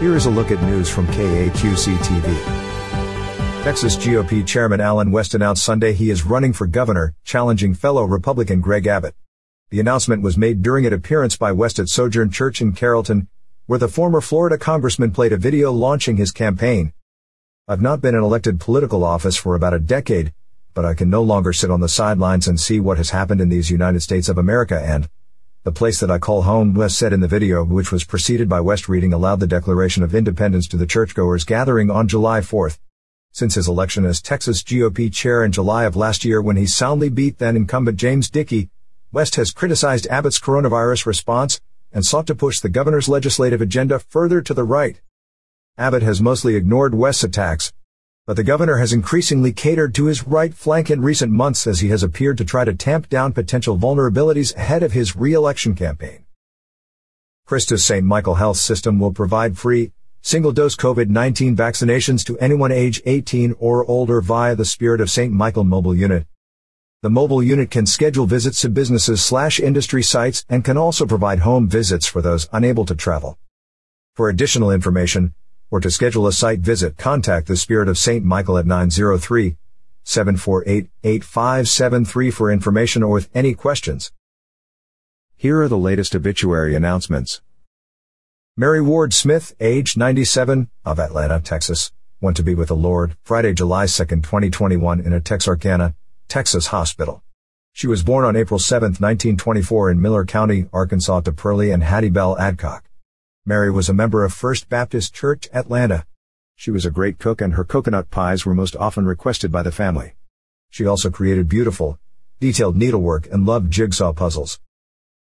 Here is a look at news from KAQC TV. Texas GOP Chairman Allen West announced Sunday he is running for governor, challenging fellow Republican Greg Abbott. The announcement was made during an appearance by West at Sojourn Church in Carrollton, where the former Florida congressman played a video launching his campaign. I've not been in elected political office for about a decade, but I can no longer sit on the sidelines and see what has happened in these United States of America and the place that I call home, West said in the video, which was preceded by West reading aloud the Declaration of Independence to the churchgoers gathering on July 4th. Since his election as Texas GOP chair in July of last year when he soundly beat then incumbent James Dickey, West has criticized Abbott's coronavirus response and sought to push the governor's legislative agenda further to the right. Abbott has mostly ignored West's attacks, but the governor has increasingly catered to his right flank in recent months as he has appeared to try to tamp down potential vulnerabilities ahead of his re-election campaign. Christus St. Michael Health System will provide free, single-dose COVID-19 vaccinations to anyone age 18 or older via the Spirit of St. Michael mobile unit. The mobile unit can schedule visits to businesses slash industry sites and can also provide home visits for those unable to travel. For additional information, or to schedule a site visit, contact the Spirit of St. Michael at 903 748 8573 for information or with any questions. Here are the latest obituary announcements. Mary Ward Smith, age 97, of Atlanta, Texas, went to be with the Lord Friday, July 2, 2021 in a Texarkana, Texas hospital. She was born on April 7, 1924 in Miller County, Arkansas to Pearlie and Hattie Bell Adcock. Mary was a member of First Baptist Church, Atlanta. She was a great cook and her coconut pies were most often requested by the family. She also created beautiful, detailed needlework and loved jigsaw puzzles.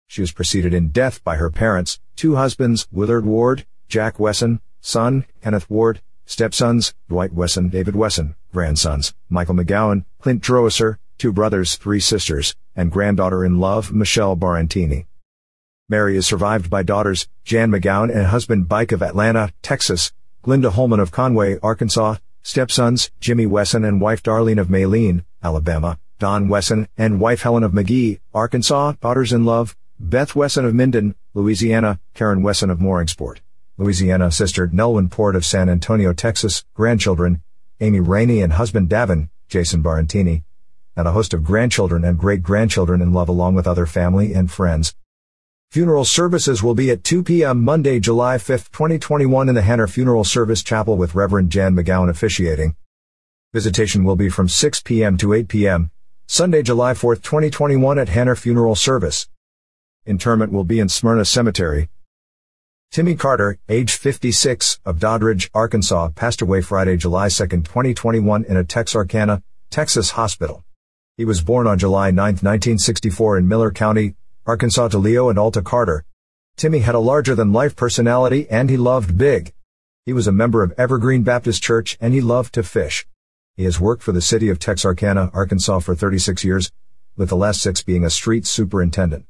She was preceded in death by her parents, two husbands, Willard Ward, Jack Wesson, son, Kenneth Ward, stepsons, Dwight Wesson, David Wesson, grandsons, Michael McGowan, Clint Droesser, two brothers, three sisters, and granddaughter-in-law, Michelle Barantini. Mary is survived by daughters, Jan McGowan and husband Bike of Atlanta, Texas, Glinda Holman of Conway, Arkansas, stepsons, Jimmy Wesson and wife Darlene of Maylene, Alabama, Don Wesson and wife Helen of McGehee, Arkansas, daughters-in-law, Beth Wesson of Minden, Louisiana, Karen Wesson of Mooringsport, Louisiana, sister Nelwyn Port of San Antonio, Texas, grandchildren, Amy Rainey and husband Davin, Jason Barantini, and a host of grandchildren and great-grandchildren in love along with other family and friends. Funeral services will be at 2 p.m. Monday, July 5, 2021 in the Hanner Funeral Service Chapel with Reverend Jan McGowan officiating. Visitation will be from 6 p.m. to 8 p.m. Sunday, July 4, 2021 at Hanner Funeral Service. Interment will be in Smyrna Cemetery. Timmy Carter, age 56, of Doddridge, Arkansas, passed away Friday, July 2, 2021 in a Texarkana, Texas hospital. He was born on July 9, 1964 in Miller County, Arkansas to Leo and Alta Carter. Timmy had a larger-than-life personality and he loved big. He was a member of Evergreen Baptist Church and he loved to fish. He has worked for the city of Texarkana, Arkansas for 36 years, with the last six being a street superintendent.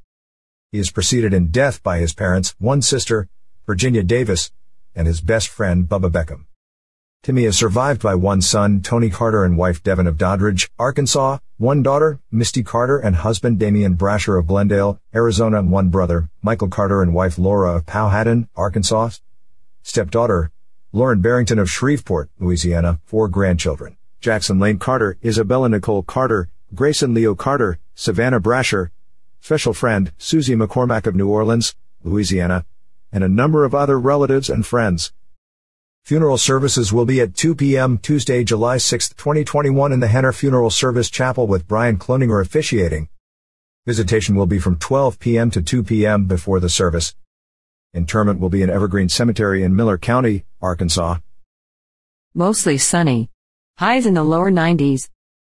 He is preceded in death by his parents, one sister, Virginia Davis, and his best friend, Bubba Beckham. Timmy is survived by one son, Tony Carter, and wife Devin of Doddridge, Arkansas, one daughter, Misty Carter, and husband Damian Brasher of Glendale, Arizona, and one brother, Michael Carter, and wife Laura of Powhatan, Arkansas, stepdaughter, Lauren Barrington of Shreveport, Louisiana, four grandchildren, Jackson Lane Carter, Isabella Nicole Carter, Grayson Leo Carter, Savannah Brasher, special friend, Susie McCormack of New Orleans, Louisiana, and a number of other relatives and friends. Funeral services will be at 2 p.m. Tuesday, July 6, 2021 in the Hanner Funeral Service Chapel with Brian Cloninger officiating. Visitation will be from 12 p.m. to 2 p.m. before the service. Interment will be in Evergreen Cemetery in Miller County, Arkansas. Mostly sunny. Highs in the lower 90s.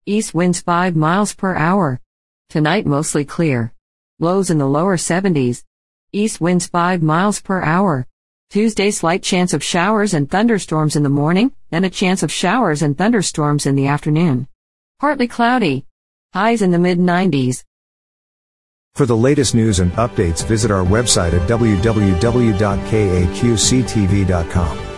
East winds 5 miles per hour. Tonight mostly clear. Lows in the lower 70s. East winds 5 miles per hour. Tuesday slight chance of showers and thunderstorms in the morning, and a chance of showers and thunderstorms in the afternoon. Partly cloudy. Highs in the mid 90s. For the latest news and updates visit our website at www.kaqctv.com.